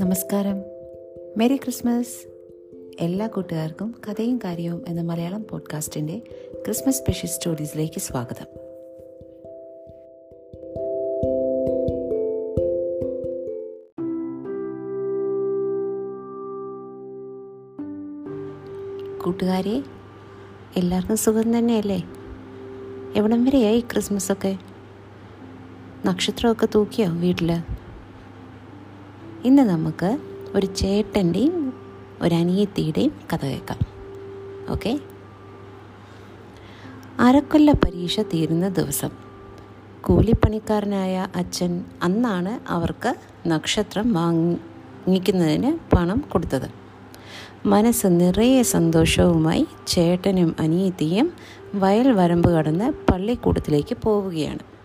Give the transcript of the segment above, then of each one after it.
നമസ്കാരം. Merry Christmas എല്ലാ കൂട്ടുകാർക്കും കഥയും കാര്യവും എന്ന മലയാളം പോഡ്കാസ്റ്റിന്റെ ക്രിസ്മസ് സ്പെഷ്യൽ സ്റ്റോറീസിലേക്ക് സ്വാഗതം. കൂട്ടുകാരെ എല്ലാവർക്കും സുഖം തന്നെയല്ലേ? എവിടം വരെയായി ക്രിസ്മസ് ഒക്കെ? നക്ഷത്രമൊക്കെ തൂക്കിയോ വീട്ടിൽ ഇന്ന് നമുക്ക് ഒരു ചേട്ടന്റെയും ഒരു അനിയത്തിയുടെയും കഥ കേൾക്കാം. ഓക്കെ? അരക്കൊല്ല പരീക്ഷ തീരുന്ന ദിവസം കൂലിപ്പണിക്കാരനായ അച്ഛൻ അന്നാണ് അവർക്ക് നക്ഷത്രം വാങ്ങിക്കുന്നതിന് പണം കൊടുത്തത്. മനസ്സ് നിറയെ സന്തോഷവുമായി ചേട്ടനും അനിയത്തിയും വയൽ വരമ്പ് കടന്ന് പള്ളിക്കൂടത്തിലേക്ക് പോവുകയാണ്.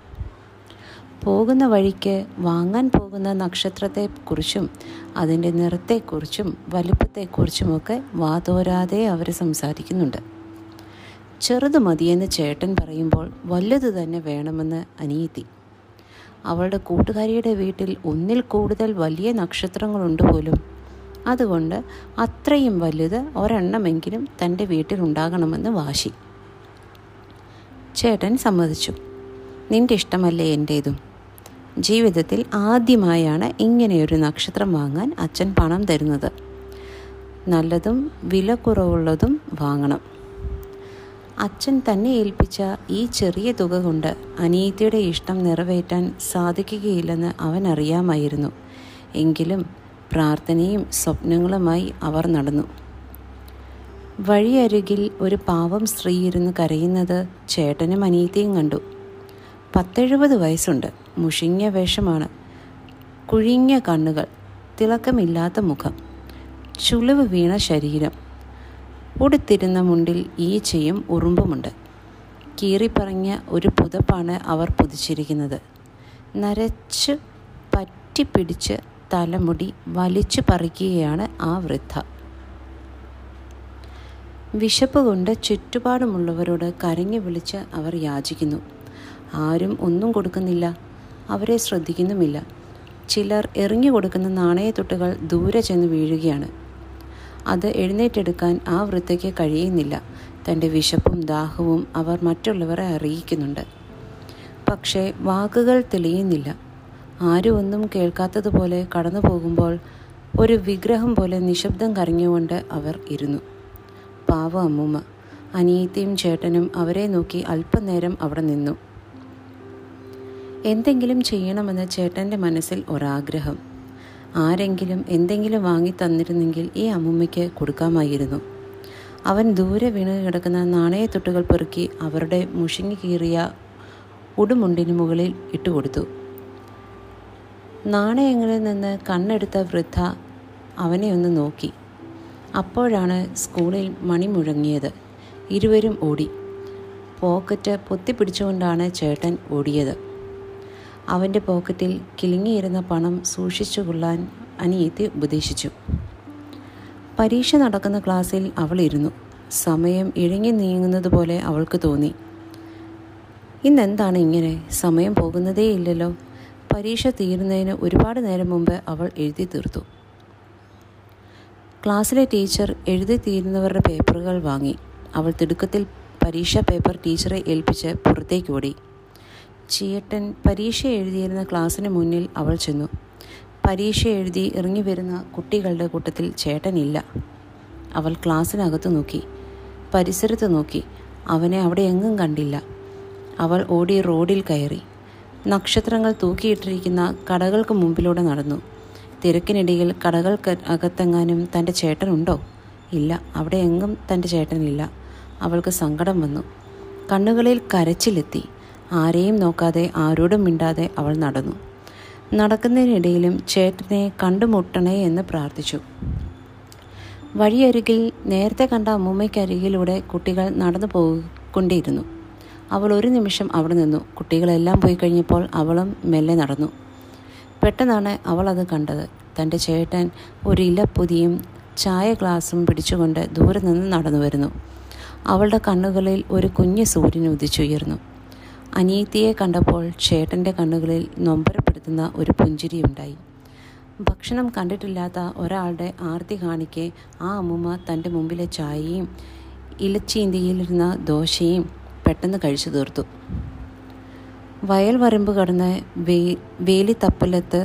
പോകുന്ന വഴിക്ക് വാങ്ങാൻ പോകുന്ന നക്ഷത്രത്തെക്കുറിച്ചും അതിന്റെ നിറത്തെക്കുറിച്ചും വലുപ്പത്തെക്കുറിച്ചുമൊക്കെ വാതോരാതെ അവർ സംസാരിക്കുന്നുണ്ട്. ചെറുത് മതിയെന്ന് ചേട്ടൻ പറയുമ്പോൾ വലുത് തന്നെ വേണമെന്ന് അനിയത്തി അവളുടെ കൂട്ടുകാരിയുടെ വീട്ടിൽ ഒന്നിൽ കൂടുതൽ വലിയ നക്ഷത്രങ്ങളുണ്ട് പോലും. അതുകൊണ്ട് അത്രയും വലുത് ഒരെണ്ണമെങ്കിലും തന്റെ വീട്ടിൽ ഉണ്ടാകണമെന്ന് വാശി. ചേട്ടൻ സമ്മതിച്ചു. നിന്റെ ഇഷ്ടമല്ലേ എന്റേതും? ജീവിതത്തിൽ ആദ്യമായാണ് ഇങ്ങനെയൊരു നക്ഷത്രം വാങ്ങാൻ അച്ഛൻ പണം തരുന്നത്. നല്ലതും വില കുറവുള്ളതും വാങ്ങണം. അച്ഛൻ തന്നെ ഏൽപ്പിച്ച ഈ ചെറിയ തുക കൊണ്ട് അനിയത്തിയുടെ ഇഷ്ടം നിറവേറ്റാൻ സാധിക്കുകയില്ലെന്ന് അവൻ അറിയാമായിരുന്നു. എങ്കിലും പ്രാർത്ഥനയും സ്വപ്നങ്ങളുമായി അവർ നടന്നു. വഴിയരികിൽ ഒരു പാവം സ്ത്രീ ഇരുന്ന് കരയുന്നത് ചേട്ടനും അനിയത്തിയും കണ്ടു. പത്തെഴുപത് വയസ്സുണ്ട്. മുഷിഞ്ഞ വേഷമാണ്. കുഴിഞ്ഞ കണ്ണുകൾ. തിളക്കമില്ലാത്ത മുഖം. ചുളിവ് വീണ ശരീരം. ഉടുത്തിരുന്ന മുണ്ടിൽ ഈച്ചയും ഉറുമ്പുമുണ്ട്. കീറിപ്പറഞ്ഞ ഒരു പുതപ്പാണ് അവർ പുതിച്ചിരിക്കുന്നത്. നരച്ച് പറ്റിപ്പിടിച്ച് തലമുടി വലിച്ചു പറിക്കുകയാണ് ആ വൃദ്ധ. വിശപ്പ് കൊണ്ട് ചുറ്റുപാടുമുള്ളവരോട് കരഞ്ഞു വിളിച്ച് അവർ യാചിക്കുന്നു. ആരും ഒന്നും കൊടുക്കുന്നില്ല. അവരെ ശ്രദ്ധിക്കുന്നുമില്ല. ചിലർ എറിഞ്ഞു കൊടുക്കുന്ന നാണയത്തൊട്ടുകൾ ദൂരെ ചെന്ന് വീഴുകയാണ്. അത് എഴുന്നേറ്റെടുക്കാൻ ആ വൃത്തയ്ക്ക് കഴിയുന്നില്ല. തന്റെ വിശപ്പും ദാഹവും അവർ മറ്റുള്ളവരെ അറിയിക്കുന്നുണ്ട്. പക്ഷേ വാക്കുകൾ തെളിയുന്നില്ല. ആരും ഒന്നും കേൾക്കാത്തതുപോലെ കടന്നു പോകുമ്പോൾ ഒരു വിഗ്രഹം പോലെ നിശബ്ദം കരഞ്ഞുകൊണ്ട് അവർ ഇരുന്നു. പാവ അമ്മൂമ്മ. അനിയത്തിയും ചേട്ടനും അവരെ നോക്കി അല്പനേരം അവിടെ നിന്നു. എന്തെങ്കിലും ചെയ്യണമെന്ന് ചേട്ടന്റെ മനസ്സിൽ ഒരാഗ്രഹം. ആരെങ്കിലും എന്തെങ്കിലും വാങ്ങി തന്നിരുന്നെങ്കിൽ ഈ അമ്മുമ്മയ്ക്ക് കൊടുക്കാമായിരുന്നു. അവൻ ദൂരെ വീണ് കിടക്കുന്ന നാണയത്തൊട്ടുകൾ പെറുക്കി അവരുടെ മുഷിങ്ങി കീറിയ ഉടുമുണ്ടിന് മുകളിൽ ഇട്ടുകൊടുത്തു. നാണയങ്ങളിൽ നിന്ന് കണ്ണെടുത്ത വൃദ്ധ അവനെ ഒന്ന് നോക്കി. അപ്പോഴാണ് സ്കൂളിൽ മണി മുഴങ്ങിയത്. ഇരുവരും ഓടി. പോക്കറ്റ് പൊത്തിപ്പിടിച്ചുകൊണ്ടാണ് ചേട്ടൻ ഓടിയത്. അവന്റെ പോക്കറ്റിൽ കിലുങ്ങിയിരുന്ന പണം സൂക്ഷിച്ചു കൊള്ളാൻ അനിയത്തി ഉപദേശിച്ചു. പരീക്ഷ നടക്കുന്ന ക്ലാസ്സിൽ അവൾ ഇരുന്നു. സമയം ഇഴങ്ങി നീങ്ങുന്നത് പോലെ അവൾക്ക് തോന്നി. ഇന്നെന്താണ് ഇങ്ങനെ? സമയം പോകുന്നതേ ഇല്ലല്ലോ. പരീക്ഷ തീരുന്നതിന് ഒരുപാട് നേരം മുമ്പ് അവൾ എഴുതി തീർത്തു. ക്ലാസ്സിലെ ടീച്ചർ എഴുതി തീരുന്നവരുടെ പേപ്പറുകൾ വാങ്ങി. അവൾ തിടുക്കത്തിൽ പരീക്ഷാ പേപ്പർ ടീച്ചറെ ഏൽപ്പിച്ച് പുറത്തേക്ക് ഓടി. ചിയേട്ടൻ പരീക്ഷ എഴുതിയിരുന്ന ക്ലാസ്സിന് മുന്നിൽ അവൾ ചെന്നു. പരീക്ഷ എഴുതി ഇറങ്ങി വരുന്ന കുട്ടികളുടെ കൂട്ടത്തിൽ ചേട്ടനില്ല. അവൾ ക്ലാസ്സിനകത്ത് നോക്കി. പരിസരത്ത് നോക്കി. അവനെ അവിടെ എങ്ങും കണ്ടില്ല. അവൾ ഓടി റോഡിൽ കയറി. നക്ഷത്രങ്ങൾ തൂക്കിയിട്ടിരിക്കുന്ന കടകൾക്ക് മുമ്പിലൂടെ നടന്നു. തിരക്കിനിടയിൽ കടകൾക്ക് അകത്തെങ്ങാനും തന്റെ ചേട്ടനുണ്ടോ? ഇല്ല. അവിടെ എങ്ങും തന്റെ ചേട്ടനില്ല. അവൾക്ക് സങ്കടം വന്നു. കണ്ണുകളിൽ കരച്ചിലെത്തി. ആരെയും നോക്കാതെ ആരോടും മിണ്ടാതെ അവൾ നടന്നു. നടക്കുന്നതിനിടയിലും ചേട്ടനെ കണ്ടുമുട്ടണേ എന്ന് പ്രാർത്ഥിച്ചു. വഴിയരികിൽ നേരത്തെ കണ്ട അമ്മൂമ്മയ്ക്കരികിലൂടെ കുട്ടികൾ നടന്നു പോയിക്കൊണ്ടിരുന്നു. അവൾ ഒരു നിമിഷം അവിടെ നിന്നു. കുട്ടികളെല്ലാം പോയി കഴിഞ്ഞപ്പോൾ അവളും മെല്ലെ നടന്നു. പെട്ടെന്നാണ് അവൾ അത് കണ്ടത്. തന്റെ ചേട്ടൻ ഒരു ഇലപ്പൊതിയും ചായ ഗ്ലാസും പിടിച്ചുകൊണ്ട് ദൂരെ നിന്ന് നടന്നു വരുന്നു. അവളുടെ കണ്ണുകളിൽ ഒരു കുഞ്ഞു സൂര്യൻ ഉദിച്ചുയർന്നു. അനിയത്തിയെ കണ്ടപ്പോൾ ചേട്ടന്റെ കണ്ണുകളിൽ നൊമ്പരപ്പെടുത്തുന്ന ഒരു പുഞ്ചിരിയുണ്ടായി. ഭക്ഷണം കണ്ടിട്ടില്ലാത്ത ഒരാളുടെ ആർത്തി കാണിക്കെ ആ അമ്മൂമ്മ തന്റെ മുമ്പിലെ ചായയും ഇലച്ചീന്തിയിലിരുന്ന ദോശയും പെട്ടെന്ന് കഴിച്ചു തീർത്തു. വയൽ വരമ്പ് കടന്ന് വേ വേലിത്തപ്പലത്ത്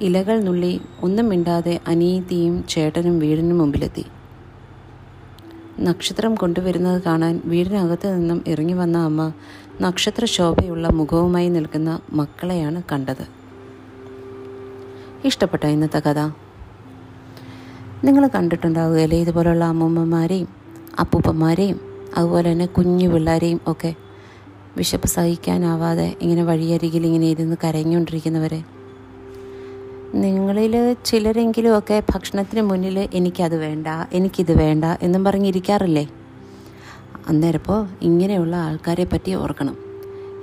ഇലകൾ നുള്ളി ഒന്നും മിണ്ടാതെ അനിയത്തിയും ചേട്ടനും വീടിനും മുമ്പിലെത്തി. നക്ഷത്രം കൊണ്ടുവരുന്നത് കാണാൻ വീടിനകത്ത് നിന്നും ഇറങ്ങി വന്ന അമ്മ നക്ഷത്ര ശോഭയുള്ള മുഖവുമായി നിൽക്കുന്ന മക്കളെയാണ് കണ്ടത്. ഇഷ്ടപ്പെട്ട ഇന്നത്തെ കഥ. നിങ്ങൾ കണ്ടിട്ടുണ്ടാവുകയല്ലേ? ഇതുപോലുള്ള അമ്മൂമ്മമാരെയും അപ്പൂപ്പന്മാരെയും അതുപോലെ തന്നെ കുഞ്ഞു പിള്ളേരെയും ഒക്കെ വിശപ്പ് സഹിക്കാനാവാതെ ഇങ്ങനെ വഴിയരികിൽ ഇങ്ങനെ ഇരുന്ന് കരഞ്ഞുകൊണ്ടിരിക്കുന്നവരെ നിങ്ങളിൽ ചിലരെങ്കിലുമൊക്കെ ഭക്ഷണത്തിന് മുന്നിൽ എനിക്കത് വേണ്ട എനിക്കിത് വേണ്ട എന്നും പറഞ്ഞിരിക്കാറില്ലേ അന്നേരപ്പോൾ ഇങ്ങനെയുള്ള ആൾക്കാരെ പറ്റി ഓർക്കണം.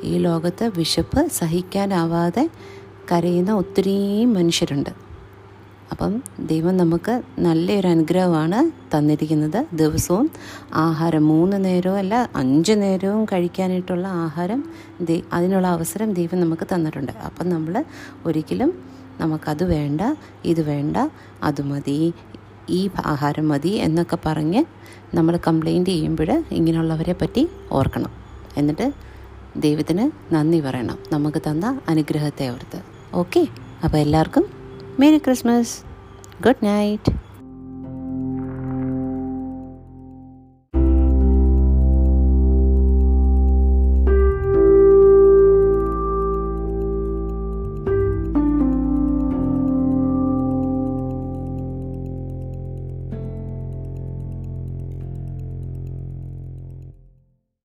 ഈ ലോകത്ത് വിശപ്പ് സഹിക്കാനാവാതെ കരയുന്ന ഒത്തിരി മനുഷ്യരുണ്ട്. അപ്പം ദൈവം നമുക്ക് നല്ലൊരു അനുഗ്രഹമാണ് തന്നിരിക്കുന്നത്. ദിവസവും ആഹാരം മൂന്ന് നേരവും അല്ല അഞ്ച് നേരവും കഴിക്കാനായിട്ടുള്ള ആഹാരം അതിനുള്ള അവസരം ദൈവം നമുക്ക് തന്നിട്ടുണ്ട്. അപ്പം നമ്മൾ ഒരിക്കലും നമുക്കത് വേണ്ട ഇത് വേണ്ട അത് മതി ഈ ആഹാരം മതി എന്നൊക്കെ പറഞ്ഞ് നമ്മൾ കംപ്ലൈന്റ് ചെയ്യുമ്പോൾ ഇങ്ങനെയുള്ളവരെ പറ്റി ഓർക്കണം. എന്നിട്ട് ദൈവത്തിന് നന്ദി പറയണം. നമുക്ക് തന്ന അനുഗ്രഹത്തെ ഓർത്ത്. ഓക്കെ അപ്പോൾ എല്ലാവർക്കും മേരി ക്രിസ്മസ് ഗുഡ് നൈറ്റ്